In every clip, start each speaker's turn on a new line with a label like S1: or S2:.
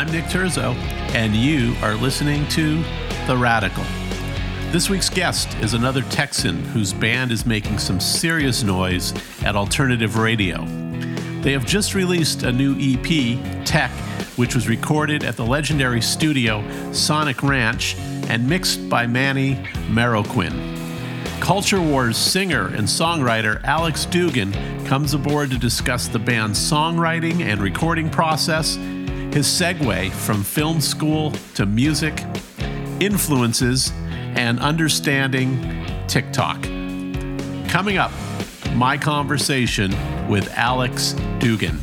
S1: I'm Nick Terzo, and you are listening to The Radical. This week's guest is another Texan whose band is making some serious noise at alternative radio. They have just released a new EP, Teche, which was recorded at the legendary studio Sonic Ranch and mixed by Manny Marroquin. Culture Wars singer and songwriter Alex Dugan comes aboard to discuss the band's songwriting and recording process, his segue from film school to music, influences, and understanding TikTok. Coming up, my conversation with Alex Dugan.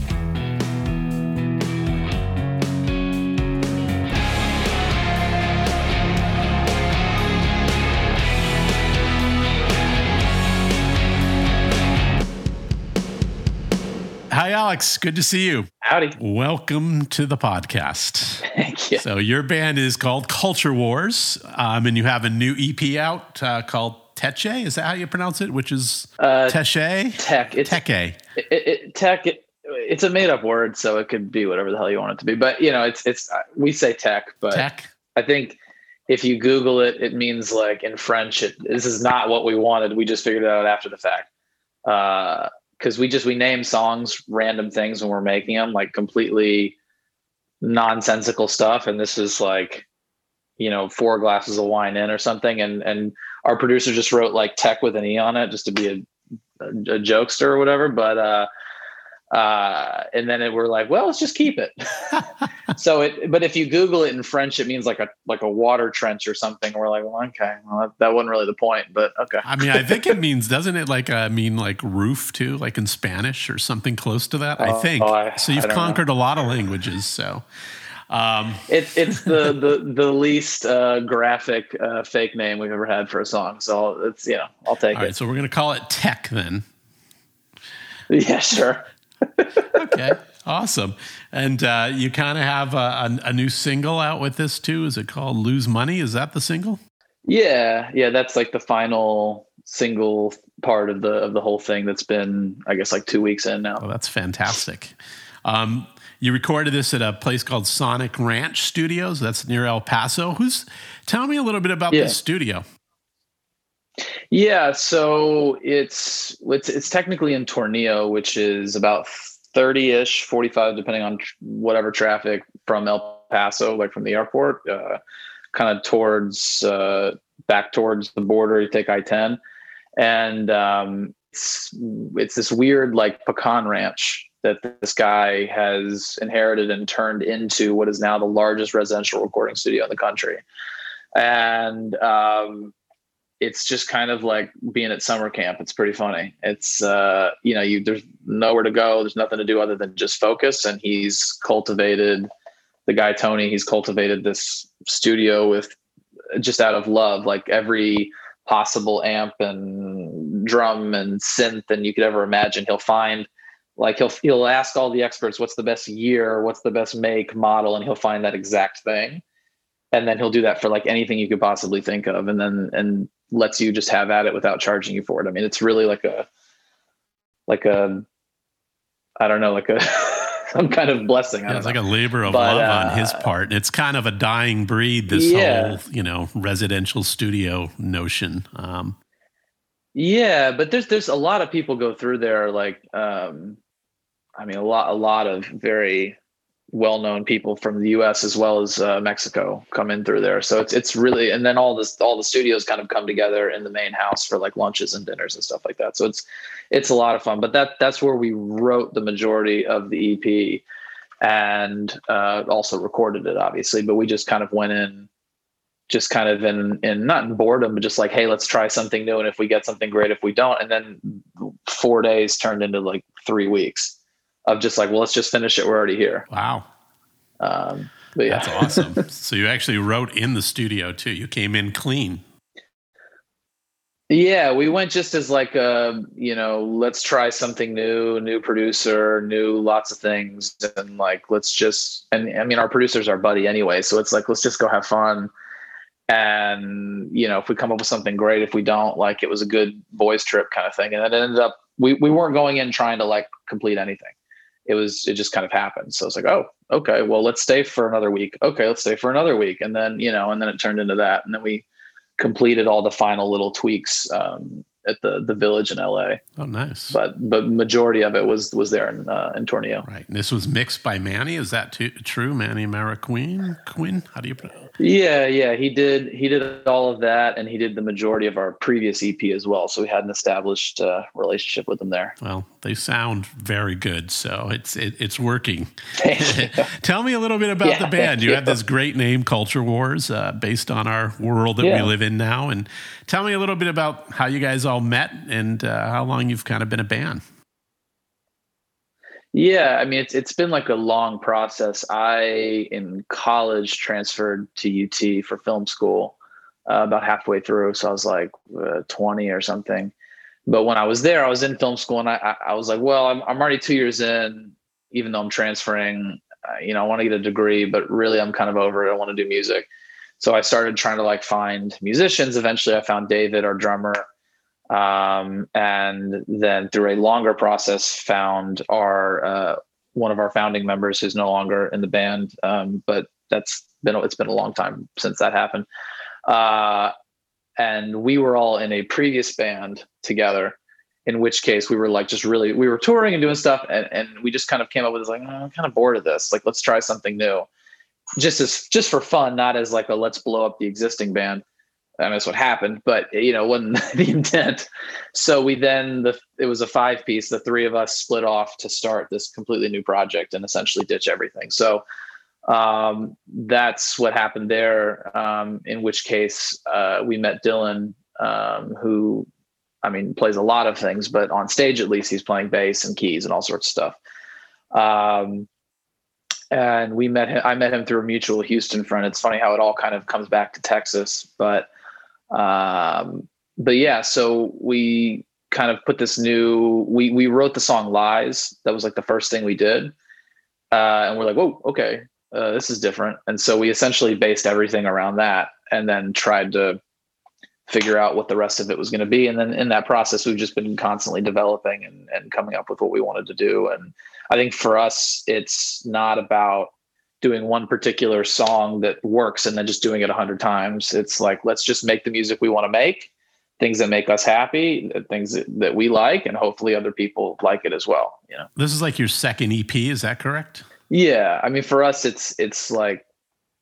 S1: Alex. Good to see you.
S2: Howdy.
S1: Welcome to the podcast.
S2: Thank you.
S1: So, your band is called Culture Wars, um, and you have a new EP out uh, called Teche. Is that how you pronounce it? Which is
S2: Uh,
S1: Teche?
S2: Tech. It's
S1: Teche.
S2: it, it, tech. It, it's a made up word, so it could be whatever the hell you want it to be. But you know, it's it's uh, we say tech, but
S1: Tech.
S2: I think if you Google it, it means like in French. It, this is not what we wanted. We just figured it out after the fact. Because we just we name songs random things when we're making them, like completely nonsensical stuff. And this is like, you know, four glasses of wine in or something. And and our producer just wrote like tech with an e on it, just to be a a, a jokester or whatever. But uh, uh, and then it, we're like, well, let's just keep it. so it, but if you Google it in French, it means like a like a water trench or something. We're like, well, okay, well, that, that wasn't really the point, but okay.
S1: I mean, I think it means, doesn't it like uh, mean like roof too, like in Spanish or something close to that? I
S2: Oh,
S1: think.
S2: oh, I-
S1: so you've
S2: don't know.
S1: conquered a lot of languages. So, um,
S2: It, it's the the the least uh, graphic uh, fake name we've ever had for a song. So it's you know I'll take
S1: all right.
S2: it.
S1: So we're going to call it Tech then.
S2: Yeah, sure.
S1: Okay. awesome. And uh, you kind of have a, a, a new single out with this too. Is it called Lose Money? Is that the single?
S2: Yeah, yeah. That's like the final single part of the of the whole thing. That's been I guess like two weeks in now.
S1: Oh, that's fantastic. Um, you recorded this at a place called Sonic Ranch Studios. That's near El Paso. Who's? Tell me a little bit about
S2: Yeah.
S1: this studio.
S2: Yeah, so it's it's it's technically in Tornillo, which is about thirty ish, forty five, depending on tr- whatever traffic from El Paso, like from the airport, uh, kind of towards uh, back towards the border. You take I ten, and um, it's it's this weird like pecan ranch that this guy has inherited and turned into what is now the largest residential recording studio in the country, and um, it's just kind of like being at summer camp. It's pretty funny. It's uh, you know, you there's nowhere to go. There's nothing to do other than just focus. And he's cultivated the guy Tony. He's cultivated this studio with just out of love, like every possible amp and drum and synth and you could ever imagine. He'll find like he'll he'll ask all the experts what's the best year, what's the best make, model, and he'll find that exact thing and then he'll do that for like anything you could possibly think of and then and lets you just have at it without charging you for it i mean it's really like a like a i don't know like a some kind of blessing
S1: Yeah, it's like a labor of
S2: But,
S1: love on his
S2: uh,
S1: part. It's kind of a dying breed. This
S2: Yeah.
S1: whole, you know, residential studio notion. Um,
S2: yeah but there's there's a lot of people go through there like um i mean a lot a lot of very well-known people from the us as well as uh, mexico come in through there. So it's it's really and then all this all the studios kind of come together in the main house for like lunches and dinners and stuff like that. So it's it's a lot of fun. But that that's where we wrote the majority of the ep and uh, also recorded it obviously. But we just kind of went in just kind of in in not in boredom but just like hey let's try something new and if we get something great if we don't and then four days turned into like three weeks of just like well let's just finish it we're already here
S1: wow.
S2: um but yeah
S1: That's awesome. so you actually wrote in the studio too. You came in clean.
S2: Yeah, we went just as like a, you know, let's try something new, new producer, new lots of things. And like, let's just, and I mean, our producer's our buddy anyway. So it's like, let's just go have fun. And, you know, if we come up with something great, if we don't, like, it was a good boys trip kind of thing. And it ended up, we, we weren't going in trying to like complete anything. It was it just kind of happened. So it's like, oh, okay, well, let's stay for another week. Okay, let's stay for another week, and then you know, and then it turned into that, and then we completed all the final little tweaks um, at the the village in LA.
S1: Oh, nice.
S2: But but majority of it was was there in uh, in Tornillo.
S1: Right. And this was mixed by Manny. Is that too, true? Manny Marroquin? Quinn? How do you put it?
S2: Yeah, yeah, he did. He did all of that, and he did the majority of our previous EP as well. So we had an established uh, relationship with him there.
S1: Well, they sound very good, so it's it, it's working. Tell me a little bit about yeah, the band. You, you, have this great name, Culture Wars, uh, based on our world that yeah. we live in now, and tell me a little bit about how you guys all met and uh, how long you've kind of been a band.
S2: Yeah, I mean it's it's been like a long process. I in college transferred to UT for film school uh, about halfway through, so I was like uh, 20 or something. But when I was there, I was in film school, and I I, I was like, well, I'm I'm already two years in, even though I'm transferring. Uh, you know, I want to get a degree, but really, I'm kind of over it. I want to do music. So I started trying to like find musicians. Eventually, I found David, our drummer um, and then through a longer process found our uh, one of our founding members who's no longer in the band. Um, but that's been it's been a long time since that happened. Uh, and we were all in a previous band together in which case we were like just really we were touring and doing stuff and, and we just kind of came up with this like oh, i'm kind of bored of this. Like let's try something new. Just as just for fun not as like a let's blow up the existing band I mean, that's what happened, but you know, wasn't the intent. So we then the it was a five piece. The three of us split off to start this completely new project and essentially ditch everything. So um, that's what happened there. Um, in which case, uh, we met Dylan, um, who, I mean, plays a lot of things, but on stage at least, he's playing bass and keys and all sorts of stuff. Um, and we met him. I met him through a mutual Houston friend. It's funny how it all kind of comes back to Texas, but um, but yeah, so we kind of put this new. We we wrote the song "Lies." That was like the first thing we did, uh, and we're like, "Whoa, okay, uh, this is different." And so we essentially based everything around that, and then tried to figure out what the rest of it was going to be. And then in that process, we've just been constantly developing and, and coming up with what we wanted to do. And I think for us, it's not about doing one particular song that works and then just doing it a hundred times. It's like, let's just make the music we want to make, things that make us happy, things that, that we like, and hopefully other people like it as well. You know,
S1: this is like your second EP. Is that correct?
S2: Yeah. I mean, for us, it's, it's like,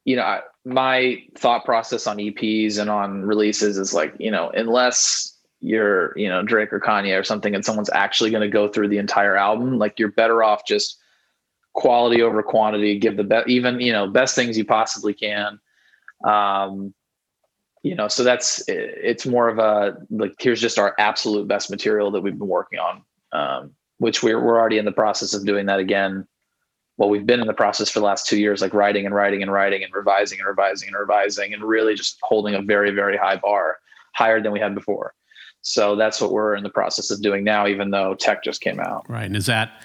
S2: you know, I, my thought process on EPs and on releases is like, you know, unless you're, you know, Drake or Kanye or something, and someone's actually going to go through the entire album, like you're better off just quality over quantity, give the best, even, you know, best things you possibly can. Um, you know, so that's, it's more of a, like, here's just our absolute best material that we've been working on, um, which we're, we're already in the process of doing that again. Well, we've been in the process for the last two years, like writing and writing and writing and revising and revising and revising and really just holding a very, very high bar, higher than we had before. So that's what we're in the process of doing now, even though Teche just came out.
S1: Right. And is that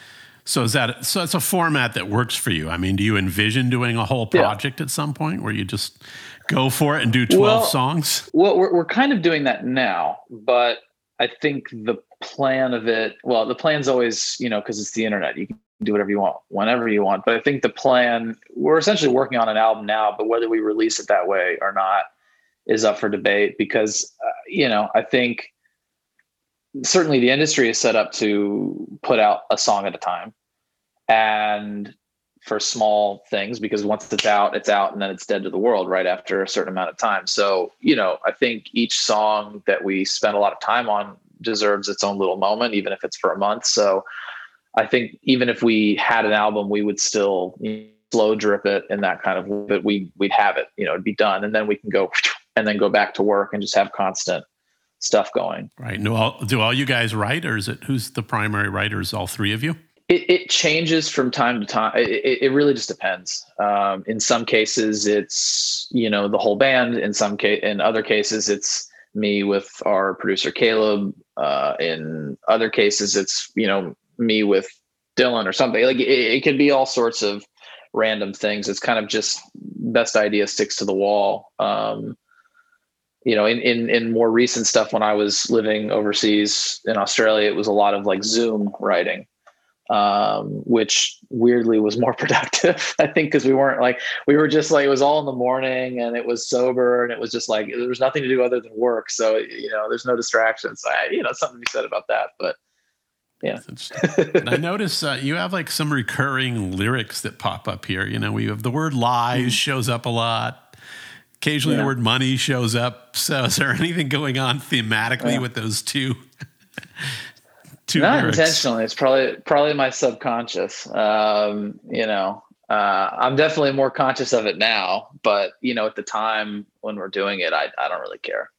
S1: so is that so? It's a format that works for you. I mean, do you envision doing a whole project yeah. at some point where you just go for it and do twelve
S2: well,
S1: songs?
S2: Well, we're we're kind of doing that now, but I think the plan of it. Well, the plan's always you know because it's the internet. You can do whatever you want whenever you want. But I think the plan. We're essentially working on an album now, but whether we release it that way or not is up for debate because uh, you know I think certainly the industry is set up to put out a song at a time and for small things because once it's out it's out and then it's dead to the world right after a certain amount of time so you know i think each song that we spend a lot of time on deserves its own little moment even if it's for a month so i think even if we had an album we would still slow drip it in that kind of but we we'd have it you know it'd be done and then we can go and then go back to work and just have constant stuff going.
S1: Right. Do all, do all you guys write, or is it who's the primary writers? All three of you?
S2: It, it changes from time to time. It, it really just depends. Um, in some cases, it's you know the whole band. In some case, in other cases, it's me with our producer Caleb. Uh, in other cases, it's you know me with Dylan or something. Like it, it can be all sorts of random things. It's kind of just best idea sticks to the wall. Um, you know, in, in, in more recent stuff, when I was living overseas in Australia, it was a lot of like Zoom writing. Um, which weirdly was more productive. I think because we weren't like we were just like it was all in the morning and it was sober and it was just like there was nothing to do other than work. So you know, there's no distractions. I, you know, something to be said about that. But yeah,
S1: I notice uh, you have like some recurring lyrics that pop up here. You know, we have the word lies mm-hmm. shows up a lot. Occasionally, yeah. the word money shows up. So, is there anything going on thematically yeah. with those two?
S2: two Not lyrics. intentionally. It's probably probably my subconscious. Um, you know, uh, I'm definitely more conscious of it now, but you know, at the time when we're doing it, I, I don't really care.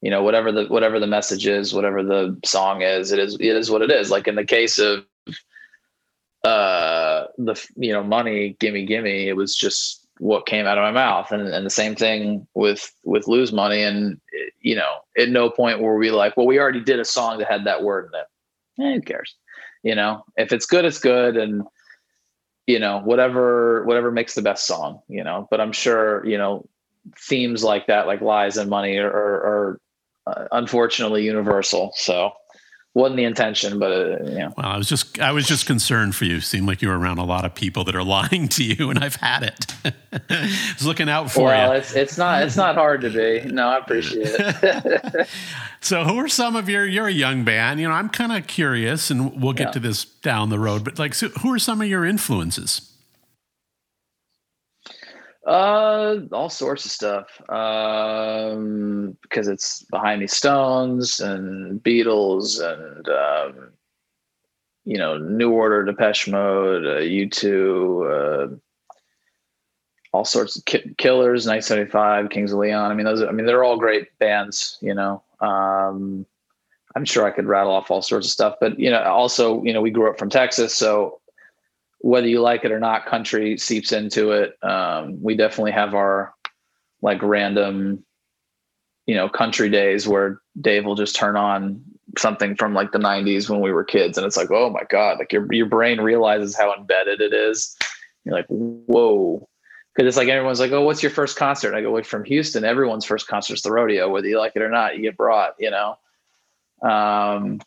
S2: You know, whatever the whatever the message is, whatever the song is, it is it is what it is. Like in the case of uh the you know money gimme gimme it was just what came out of my mouth and, and the same thing with with lose money and you know at no point were we like well we already did a song that had that word in it eh, who cares? You know, if it's good, it's good, and you know, whatever whatever makes the best song. You know, but I'm sure you know themes like that, like lies and money, are, are uh, unfortunately universal. So wasn't the intention, but uh, you know.
S1: Well, I was just I was just concerned for you. Seemed like you were around a lot of people that are lying to you, and I've had it. I was looking out for
S2: well,
S1: you.
S2: Well, it's it's not it's not hard to be. No, I appreciate it.
S1: so, who are some of your? You're a young band. You know, I'm kind of curious, and we'll get yeah. to this down the road. But like, so who are some of your influences?
S2: Uh, all sorts of stuff. Um, because it's behind me Stones and Beatles and um, you know, New Order, Depeche Mode, uh, U2, uh, all sorts of ki- Killers, 1975, Kings of Leon. I mean, those. I mean, they're all great bands. You know, um, I'm sure I could rattle off all sorts of stuff. But you know, also, you know, we grew up from Texas, so whether you like it or not, country seeps into it. Um, we definitely have our like random, you know, country days where Dave will just turn on something from like the 90s when we were kids and it's like oh my god like your your brain realizes how embedded it is. You're like whoa. Because it's like everyone's like oh what's your first concert? And i go like from houston everyone's first concert's the rodeo whether you like it or not you get brought you know? Um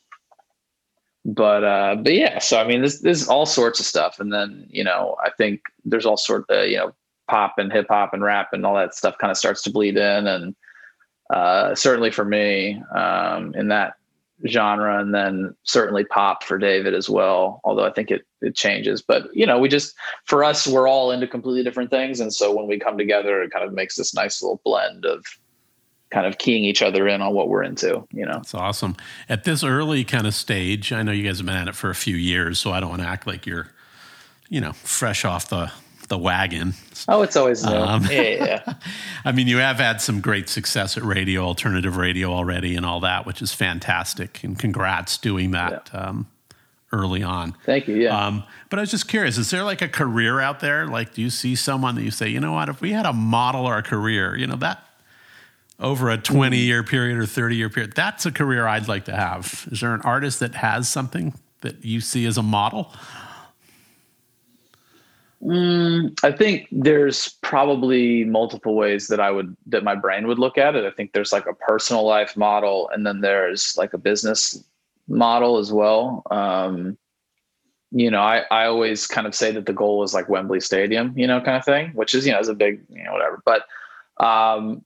S2: but uh but yeah so i mean this this is all sorts of stuff. And then you know i think there's all sort of you know pop and hip hop and rap and all that stuff kind of starts to bleed in. And uh certainly for me um in that genre and then certainly pop for david as well although i think it it changes. But you know we just for us we're all into completely different things. And so when we come together it kind of makes this nice little blend of kind of keying each other in on what we're into, you know.
S1: That's awesome. At this early kind of stage, I know you guys have been at it for a few years, so I don't want to act like you're, you know, fresh off the the wagon.
S2: Oh, it's always. Um, yeah, yeah.
S1: I mean, you have had some great success at radio, alternative radio already, and all that, which is fantastic. And congrats doing that yeah. um, early on.
S2: Thank you. Yeah. Um,
S1: but I was just curious: is there like a career out there? Like, do you see someone that you say, you know what, if we had a model or a career, you know that over a 20 year period or 30 year period. That's a career I'd like to have. Is there an artist that has something that you see as a model?
S2: Mm, I think there's probably multiple ways that I would that my brain would look at it. I think there's like a personal life model, and then there's like a business model as well. Um, you know, I, I always kind of say that the goal is like Wembley Stadium, you know, kind of thing, which is you know is a big you know whatever. But um,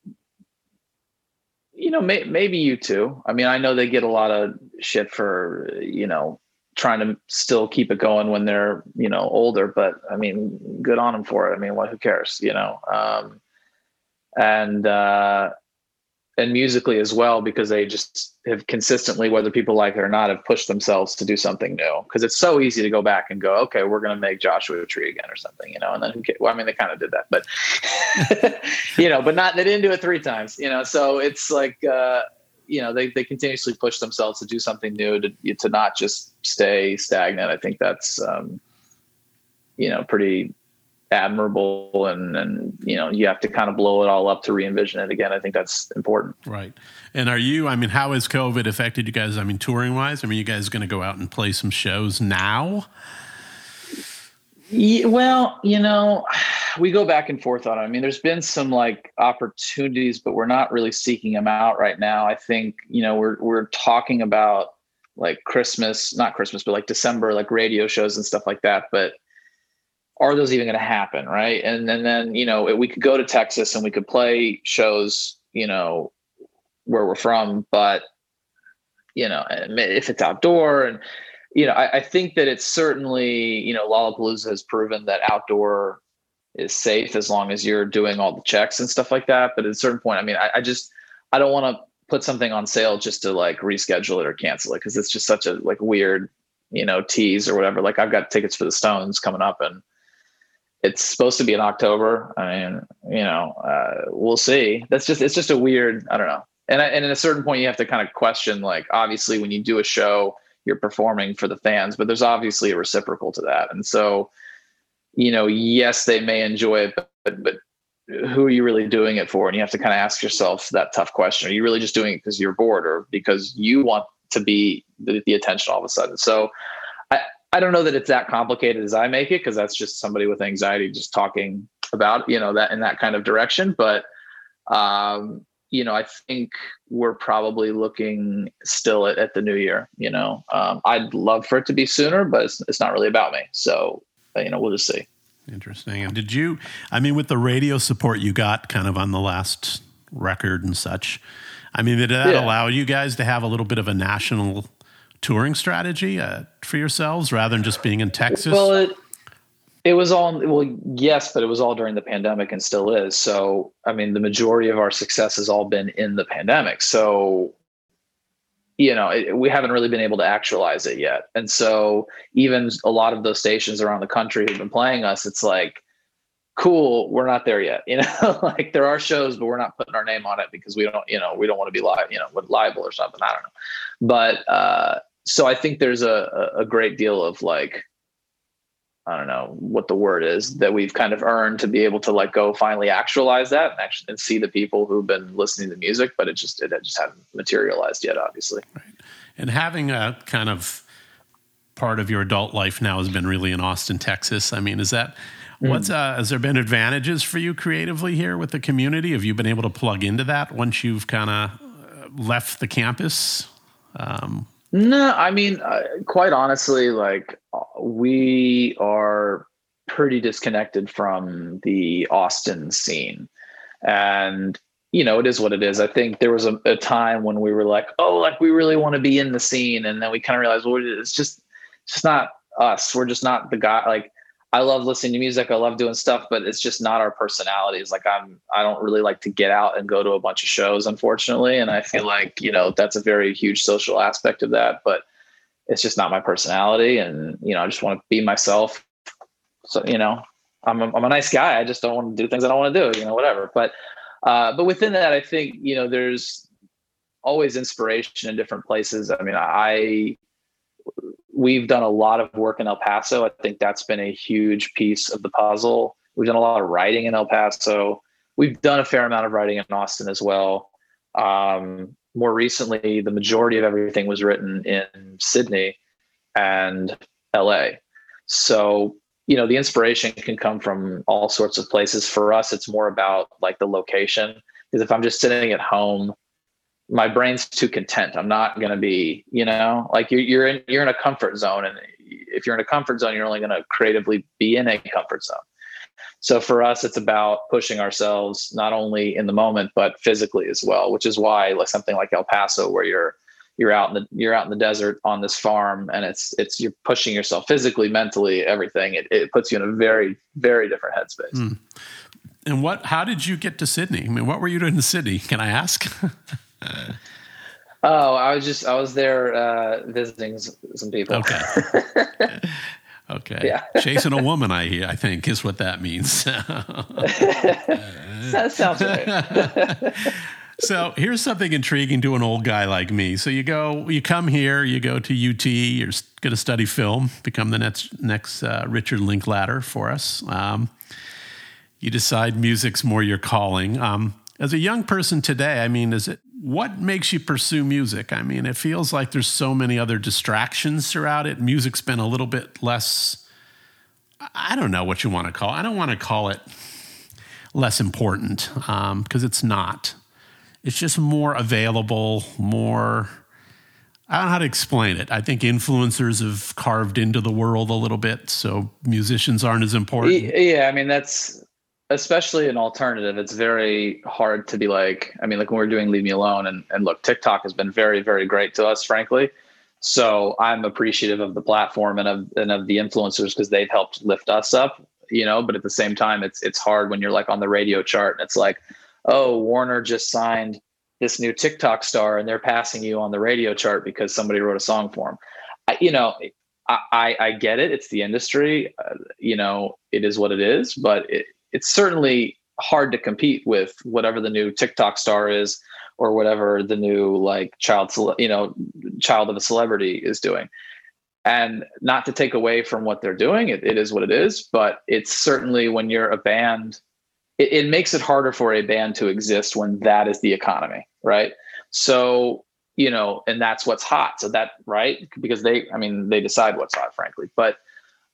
S2: you know, may, maybe U2. I mean, I know they get a lot of shit for, you know, trying to still keep it going when they're, you know, older, but I mean, good on them for it. I mean, what, who cares, you know? Um, and, uh, and musically as well because they just have consistently whether people like it or not have pushed themselves to do something new. Because it's so easy to go back and go okay we're going to make joshua tree again or something you know and then well, i mean they kind of did that but you know but not they didn't do it three times you know so it's like uh you know they, they continuously push themselves to do something new to to not just stay stagnant. I think that's um you know pretty admirable and and you know you have to kind of blow it all up to re-envision it again. I think that's important.
S1: Right. And are you i mean how has covid affected you guys? I mean touring wise i mean you guys going to go out and play some shows now?
S2: Yeah, well you know we go back and forth on it. I mean there's been some like opportunities but we're not really seeking them out right now. I think you know we're we're talking about like Christmas, not Christmas, but like December, like radio shows and stuff like that. But are those even going to happen? Right. And, and then, you know, we could go to Texas and we could play shows, you know, where we're from, but, you know, if it's outdoor and, you know, I, I think that it's certainly, you know, Lollapalooza has proven that outdoor is safe as long as you're doing all the checks and stuff like that. But at a certain point, I mean, I, I just, I don't want to put something on sale just to like reschedule it or cancel it because it's just such a like weird you know tease or whatever like i've got tickets for the stones coming up and it's supposed to be in october i mean you know uh, we'll see that's just it's just a weird i don't know and, and at a certain point you have to kind of question like obviously when you do a show you're performing for the fans but there's obviously a reciprocal to that and so you know yes they may enjoy it but but who are you really doing it for? And you have to kind of ask yourself that tough question. Are you really just doing it because you're bored or because you want to be the, the attention all of a sudden? So I, don't know that it's that complicated as I make it because that's just somebody with anxiety just talking about, you know, that in that kind of direction. But, um, you know, I think we're probably looking still at, at the new year, you know, um, I'd love for it to be sooner, but it's, it's not really about me. So, you know, we'll just see.
S1: Interesting. And did you, I mean, with the radio support you got kind of on the last record and such, I mean, did that yeah. allow you guys to have a little bit of a national touring strategy uh, for yourselves rather than just being in Texas?
S2: Well, it, it was all, well, yes, but it was all during the pandemic and still is. So, I mean, the majority of our success has all been in the pandemic. So, you know it, we haven't really been able to actualize it yet and so even a lot of those stations around the country who've been playing us it's like cool we're not there yet you know like there are shows but we're not putting our name on it because we don't you know we don't want to be live you know liable or something i don't know but uh so i think there's a a great deal of like I don't know what the word is that we've kind of earned to be able to like go finally actualize that and actually and see the people who've been listening to music, but it just it just hasn't materialized yet, obviously. Right.
S1: And having a kind of part of your adult life now has been really in Austin, Texas. I mean, is that. What's uh, has there been advantages for you creatively here with the community? Have you been able to plug into that once you've kind of left the campus?
S2: Um, no, I mean, uh, quite honestly, like we are pretty disconnected from the Austin scene. And, you know, it is what it is. I think there was a, a time when we were like, oh, like we really want to be in the scene. And then we kind of realized, well, it's just, it's just not us. We're just not the guy. Like, I love listening to music. I love doing stuff, but it's just not our personalities. Like I'm, I don't really like to get out and go to a bunch of shows, unfortunately. And I feel like, you know, that's a very huge social aspect of that, but it's just not my personality. And, you know, I just want to be myself. So, you know, I'm a, I'm a nice guy. I just don't want to do things I don't want to do, you know, whatever. But, uh, but within that, I think, you know, there's always inspiration in different places. I mean, I, we've done a lot of work in El Paso. I think that's been a huge piece of the puzzle. We've done a lot of writing in El Paso. We've done a fair amount of writing in Austin as well. Um, more recently, the majority of everything was written in Sydney and LA. So, you know, the inspiration can come from all sorts of places. For us, it's more about like the location. Because if I'm just sitting at home my brain's too content. I'm not going to be, you know, like you're, you're in, you're in a comfort zone. And if you're in a comfort zone, you're only going to creatively be in a comfort zone. So for us, it's about pushing ourselves not only in the moment, but physically as well, which is why like something like El Paso, where you're, you're out in the, you're out in the desert on this farm and it's, it's, you're pushing yourself physically, mentally, everything. It, it puts you in a very, very different headspace. Mm.
S1: And what, how did you get to Sydney? I mean, what were you doing in Sydney? Can I ask?
S2: oh, I was just I was there uh, visiting some people.
S1: Okay. okay. Yeah. Chasing a woman, I I think is what that means.
S2: that sounds right.
S1: so here's something intriguing to an old guy like me. So you go, you come here, you go to UT, you're going to study film, become the next next uh, Richard Linklater for us. Um, you decide music's more your calling. Um, as a young person today, I mean, is it what makes you pursue music? I mean, it feels like there's so many other distractions throughout it. Music's been a little bit less, I don't know what you want to call it. I don't want to call it less important because um, it's not. It's just more available, more. I don't know how to explain it. I think influencers have carved into the world a little bit, so musicians aren't as important.
S2: Yeah, I mean that's especially an alternative. It's very hard to be like. I mean, like when we're doing "Leave Me Alone," and and look, TikTok has been very, very great to us, frankly. So I'm appreciative of the platform and of and of the influencers because they've helped lift us up, you know. But at the same time, it's it's hard when you're like on the radio chart and it's like, oh, Warner just signed this new TikTok star and they're passing you on the radio chart because somebody wrote a song for them. I, you know, I, I get it. It's the industry. Uh, you know, it is what it is, but it, it's certainly hard to compete with whatever the new TikTok star is or whatever the new like child, you know, child of a celebrity is doing. And not to take away from what they're doing, it, it is what it is. But it's certainly when you're a band it, it makes it harder for a band to exist when that is the economy, right? So you know, and that's what's hot. So that right because they, I mean, they decide what's hot, frankly. But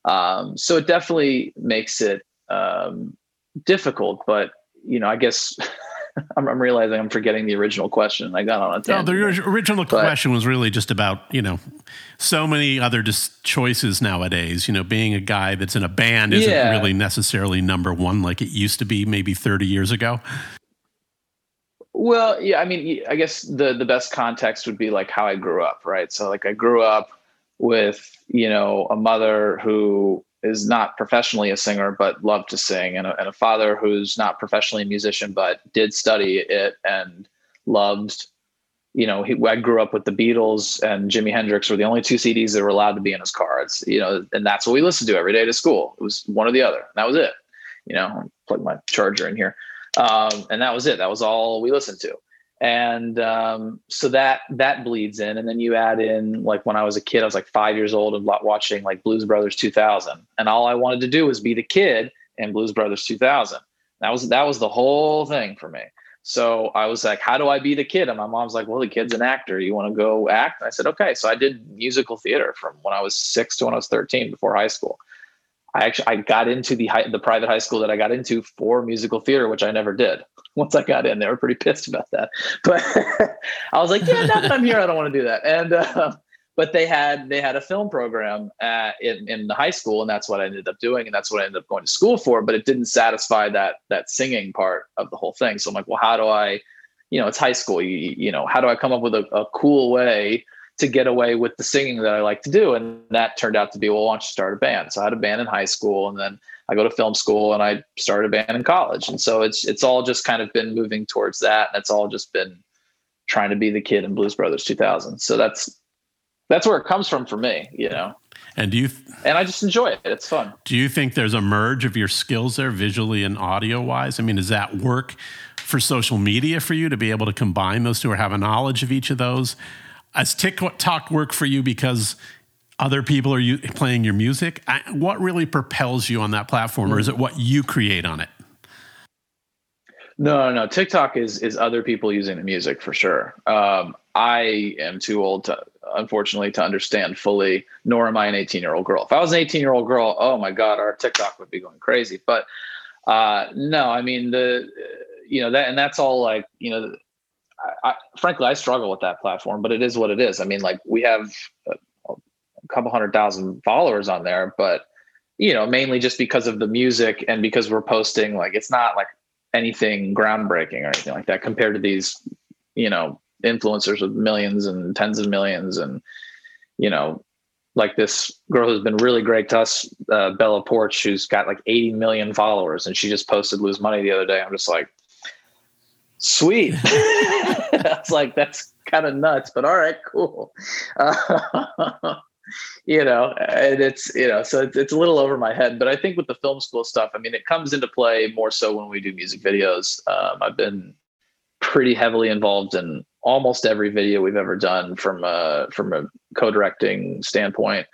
S2: um, so it definitely makes it um, difficult. But you know, I guess I'm, I'm, realizing I'm forgetting the original question. I got on a tangent.
S1: No, the original but, question was really just about you know so many other just choices nowadays. You know, being a guy that's in a band isn't yeah. really necessarily number one like it used to be maybe 30 years ago.
S2: Well, yeah, I mean, I guess the the best context would be like how I grew up, right? So like I grew up with you know a mother who is not professionally a singer but loved to sing and a, and a father who's not professionally a musician but did study it and loved you know he, i grew up with the beatles and jimi hendrix were the only two cds that were allowed to be in his car it's you know and that's what we listened to every day to school. It was one or the other. That was it. You know plug my charger in here. Um, and that was it. That was all we listened to and um, so that that bleeds in. And then you add in like when i was a kid i was like five years old and watching like blues brothers 2000 and all i wanted to do was be the kid in blues brothers 2000 that was that was the whole thing for me. So i was like how do i be the kid? And my mom's like well the kid's an actor. You want to go act? I said okay. So i did musical theater from when i was six to when i was 13 before high school I actually I got into the high, the private high school that I got into for musical theater, which I never did. Once I got in, they were pretty pissed about that. But I was like, yeah, now that I'm here, I don't want to do that. And uh, but they had they had a film program at, in in the high school, and that's what I ended up doing, and that's what I ended up going to school for. But it didn't satisfy that that singing part of the whole thing. So I'm like, well, how do I, you know, it's high school. You you know, how do I come up with a, a cool way to get away with the singing that I like to do. And that turned out to be, well, why don't you start a band? So I had a band in high school and then I go to film school and I started a band in college. And so it's it's all just kind of been moving towards that. And it's all just been trying to be the kid in Blues Brothers 2000. So that's that's where it comes from for me, you know.
S1: And do you th-
S2: and I just enjoy it. It's fun.
S1: Do you think there's a merge of your skills there visually and audio wise? I mean, does that work for social media for you to be able to combine those two or have a knowledge of each of those? Does TikTok work for you because other people are playing your music? what really propels you on that platform, or is it what you create on it?
S2: No, no, no. TikTok is is other people using the music for sure. Um, I am too old to, unfortunately, to understand fully. Nor am I an 18 year old girl. If I was an 18 year old girl, oh my god, our TikTok would be going crazy. But uh, no, I mean the, you know that, and that's all like you know I, frankly, I struggle with that platform, but it is what it is. I mean, like we have a, a couple hundred thousand followers on there, but you know, mainly just because of the music and because we're posting, like it's not like anything groundbreaking or anything like that compared to these, you know, influencers with millions and tens of millions and, you know, like this girl who's been really great to us, uh, Bella Poarch, who's got like 80 million followers, and she just posted lose money the other day. I'm just like, sweet. I was like, that's kind of nuts, but all right, cool. Uh, you know, and it's, you know, so it's, it's a little over my head, but I think with the film school stuff, I mean, it comes into play more so when we do music videos. Um, I've been pretty heavily involved in almost every video we've ever done from a, from a co-directing standpoint.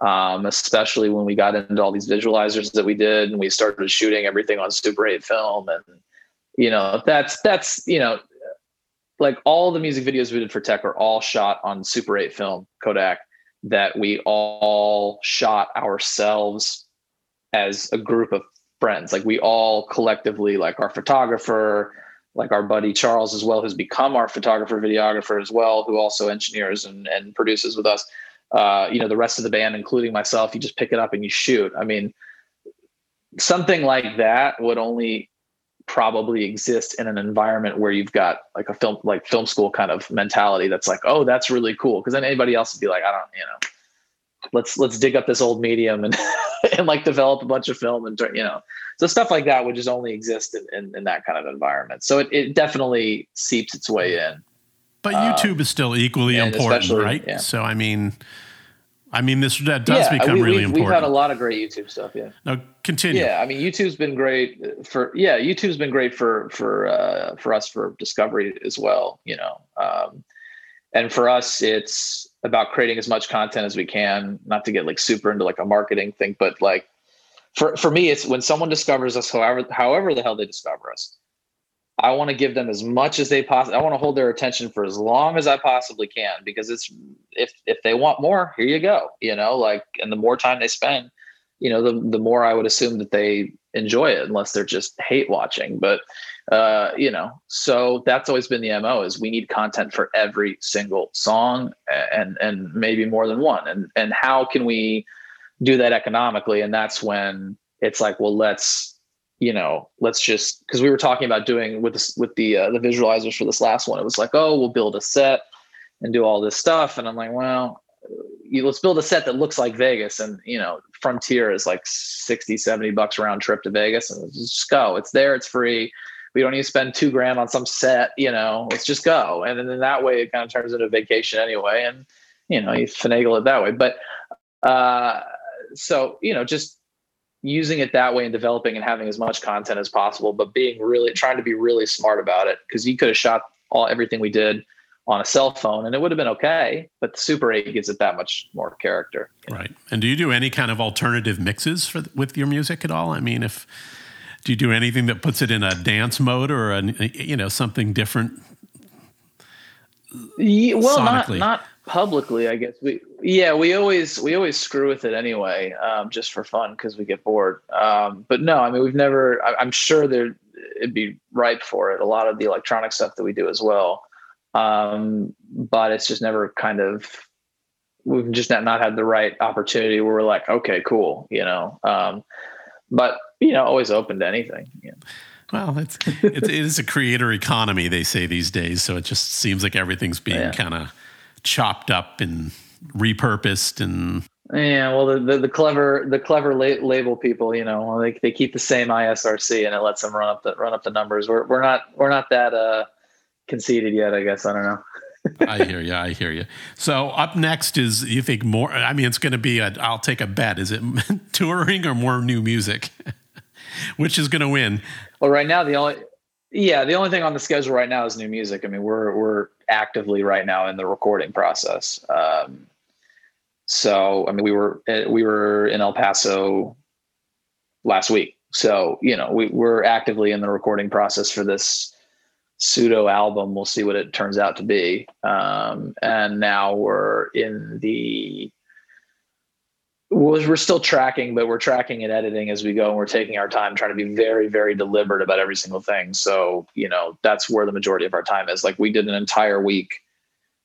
S2: Um, especially when we got into all these visualizers that we did and we started shooting everything on Super 8 film and you know that's that's you know like all the music videos we did for Teche are all shot on super 8 film kodak that we all shot ourselves as a group of friends like we all collectively like our photographer like our buddy Charles as well, who's become our photographer, videographer as well, who also engineers and, and produces with us. Uh, you know, the rest of the band, including myself, you just pick it up and you shoot. I mean, something like that would only probably exist in an environment where you've got like a film, like film school kind of mentality. That's like, oh, that's really cool. Because then anybody else would be like, I don't, you know, let's let's dig up this old medium and and like develop a bunch of film and you know so stuff like that would just only exist in, in, in that kind of environment so it, it definitely seeps its way in
S1: but youtube um, is still equally important right yeah. so i mean i mean this that does yeah, become we, really we've, important
S2: we've had a lot of great youtube stuff yeah.
S1: No continue.
S2: Yeah i mean youtube's been great for yeah youtube's been great for for uh for us for discovery as well you know. Um and for us it's about creating as much content as we can not to get like super into like a marketing thing but like for for me it's when someone discovers us however however the hell they discover us i want to give them as much as they possibly i want to hold their attention for as long as i possibly can because it's if if they want more here you go you know like and the more time they spend you know the the more i would assume that they enjoy it unless they're just hate watching but uh, you know, so that's always been the mo is we need content for every single song and and maybe more than one. And and how can we do that economically? And that's when it's like, well, let's you know, let's just because we were talking about doing with this with the uh, the visualizers for this last one. It was like, oh, we'll build a set and do all this stuff, and I'm like, well, you, let's build a set that looks like Vegas. And, you know, Frontier is like 60, 70 bucks round trip to Vegas and just go. It's there, it's free we don't need to spend two grand on some set, you know, let's just go. And then that way it kind of turns into a vacation anyway. And, you know, you finagle it that way. But uh, so, you know, just using it that way and developing and having as much content as possible, but being really trying to be really smart about it. Cause you could have shot all everything we did on a cell phone and it would have been okay. But the Super 8 gives it that much more character.
S1: Right. And do you do any kind of alternative mixes for with your music at all? I mean, if do you do anything that puts it in a dance mode or a you know something different?
S2: Yeah, well, sonically? not not publicly, I guess. We yeah, we always we always screw with it anyway, um, just for fun because we get bored. Um, but no, I mean we've never. I, am sure there it'd be ripe for it. A lot of the electronic stuff that we do as well, um, but it's just never kind of. We've just not, not had the right opportunity where we're like, okay, cool, you know. Um, but you know, always open to anything. Yeah.
S1: Well, it's, it's it is a creator economy, they say these days. So it just seems like everything's being yeah. kind of chopped up and repurposed and.
S2: Yeah, well, the, the, the clever the clever la- label people, you know, they they keep the same ISRC and it lets them run up the run up the numbers. We're we're not we're not that uh conceited yet, I guess. I don't know.
S1: I hear you. I hear you. So up next is you think more? I mean, it's going to be a. I'll take a bet. Is it touring or more new music? Which is going to win?
S2: Well, right now the only yeah the only thing on the schedule right now is new music. I mean, we're we're actively right now in the recording process. Um, so I mean, we were eh, we were in El Paso last week. So you know, we we're actively in the recording process for this pseudo album. We'll see what it turns out to be. Um, and now we're in the we're still tracking, but we're tracking and editing as we go, and we're taking our time, trying to be very, very deliberate about every single thing. So, you know, that's where the majority of our time is. Like we did an entire week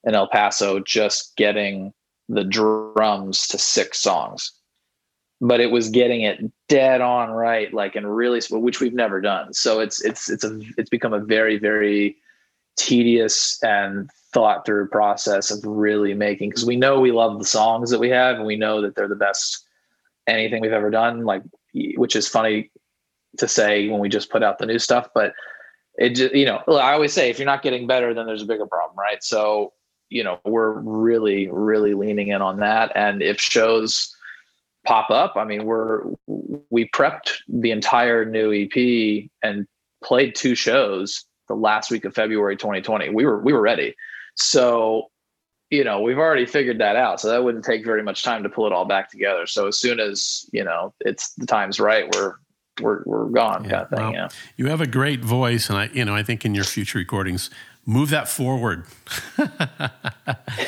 S2: in El Paso just getting the drums to six songs but it was getting it dead on right, like and really, which we've never done. So it's it's it's a it's become a very very tedious and thought through process of really making because we know we love the songs that we have and we know that they're the best anything we've ever done. Like, which is funny to say when we just put out the new stuff, but it just you know I always say if you're not getting better, then there's a bigger problem, right? So you know we're really really leaning in on that, and if shows pop up. I mean, we're we prepped the entire new EP and played two shows the last week of February 2020. We were we were ready. So, you know, we've already figured that out. So that wouldn't take very much time to pull it all back together. So as soon as, you know, it's the time's right, we're we're we're gone yeah, kind of thing. Well,
S1: yeah. You have a great voice and I you know, I think in your future recordings move that forward because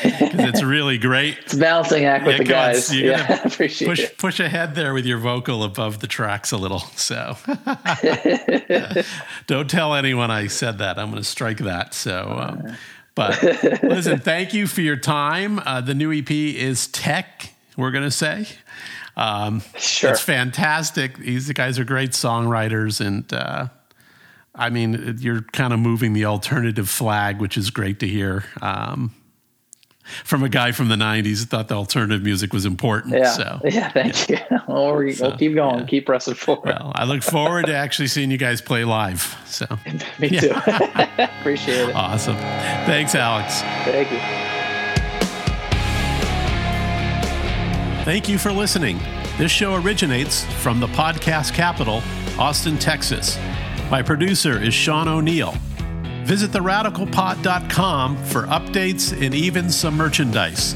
S1: it's really great.
S2: It's balancing act with
S1: Yeah,
S2: the guys.
S1: you're
S2: Yeah, appreciate
S1: Push
S2: it.
S1: push ahead there with your vocal above the tracks a little. So don't tell anyone I said that. I'm going to strike that. So. Um, but listen, thank you for your time. Uh, the new EP is Teche. We're going to say. Um,
S2: Sure.
S1: It's fantastic. These guys are great songwriters, and uh, I mean, you're kind of moving the alternative flag, which is great to hear. Um, from a guy from the '90s who thought the alternative music was important.
S2: Yeah.
S1: So,
S2: yeah. Thank you. Well, we, we'll keep going.
S1: yeah.
S2: Keep pressing forward.
S1: well, I look forward to actually seeing you guys play live. So,
S2: Me too. appreciate it.
S1: awesome. Thanks, Alex.
S2: Thank you.
S1: Thank you for listening. This show originates from the podcast capital, Austin, Texas. My producer is Sean O'Neill. Visit theradicalpod.com for updates and even some merchandise.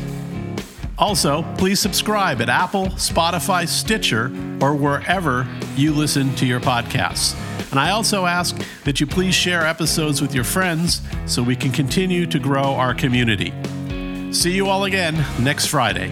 S1: Also, please subscribe at Apple, Spotify, Stitcher, or wherever you listen to your podcasts. And I also ask that you please share episodes with your friends so we can continue to grow our community. See you all again next Friday.